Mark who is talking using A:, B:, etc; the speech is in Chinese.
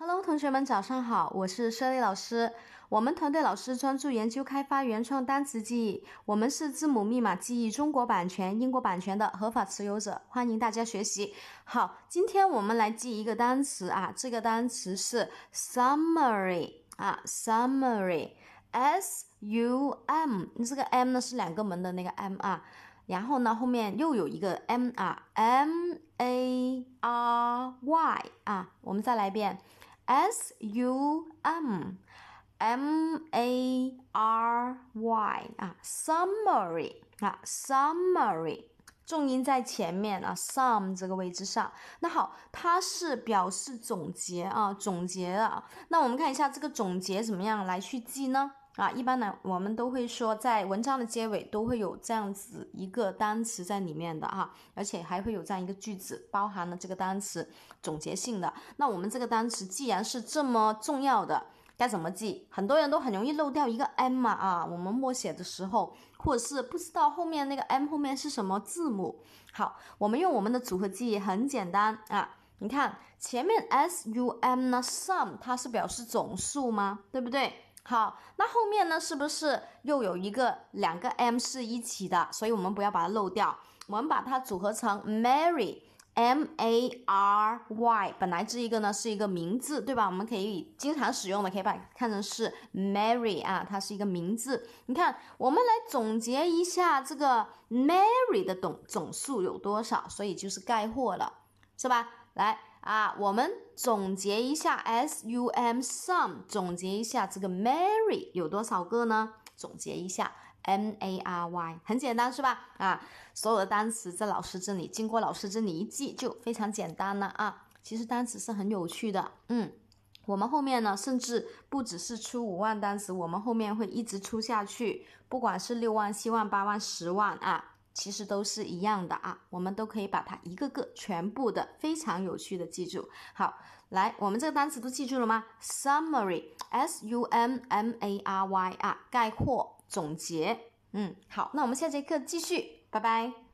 A: Hello，同学们，早上好，我是佘丽老师。我们团队老师专注研究开发原创单词记忆，我们是字母密码记忆中国版权、英国版权的合法持有者，欢迎大家学习。好，今天我们来记一个单词啊，这个单词是 summary 啊，summary，s u m，这个 m 呢是两个门的那个 m 啊。然后呢，后面又有一个 m 啊，m a r y 啊，我们再来一遍，s u m m a r y 啊，summary 啊，summary，重音在前面啊，sum 这个位置上。那好，它是表示总结啊，总结啊。那我们看一下这个总结怎么样来去记呢？啊，一般呢，我们都会说，在文章的结尾都会有这样子一个单词在里面的哈，而且还会有这样一个句子，包含了这个单词总结性的。那我们这个单词既然是这么重要的，该怎么记？很多人都很容易漏掉一个 m 嘛啊，我们默写的时候，或者是不知道后面那个 m 后面是什么字母。好，我们用我们的组合记忆很简单啊，你看前面 s u m 呢，sum 它是表示总数吗？对不对？好，那后面呢？是不是又有一个两个 m 是一起的？所以我们不要把它漏掉，我们把它组合成 Mary，M A R Y。本来这一个呢是一个名字，对吧？我们可以经常使用的，可以把它看成是 Mary 啊，它是一个名字。你看，我们来总结一下这个 Mary 的总总数有多少？所以就是概括了，是吧？来。啊，我们总结一下，s u m sum，总结一下这个 Mary 有多少个呢？总结一下，M A R Y，很简单是吧？啊，所有的单词在老师这里，经过老师这里一记就非常简单了啊。其实单词是很有趣的，嗯，我们后面呢，甚至不只是出五万单词，我们后面会一直出下去，不管是六万、七万、八万、十万啊。其实都是一样的啊，我们都可以把它一个个全部的非常有趣的记住。好，来，我们这个单词都记住了吗？Summary，S U M M A R Y 啊，概括总结。嗯，好，那我们下节课继续，拜拜。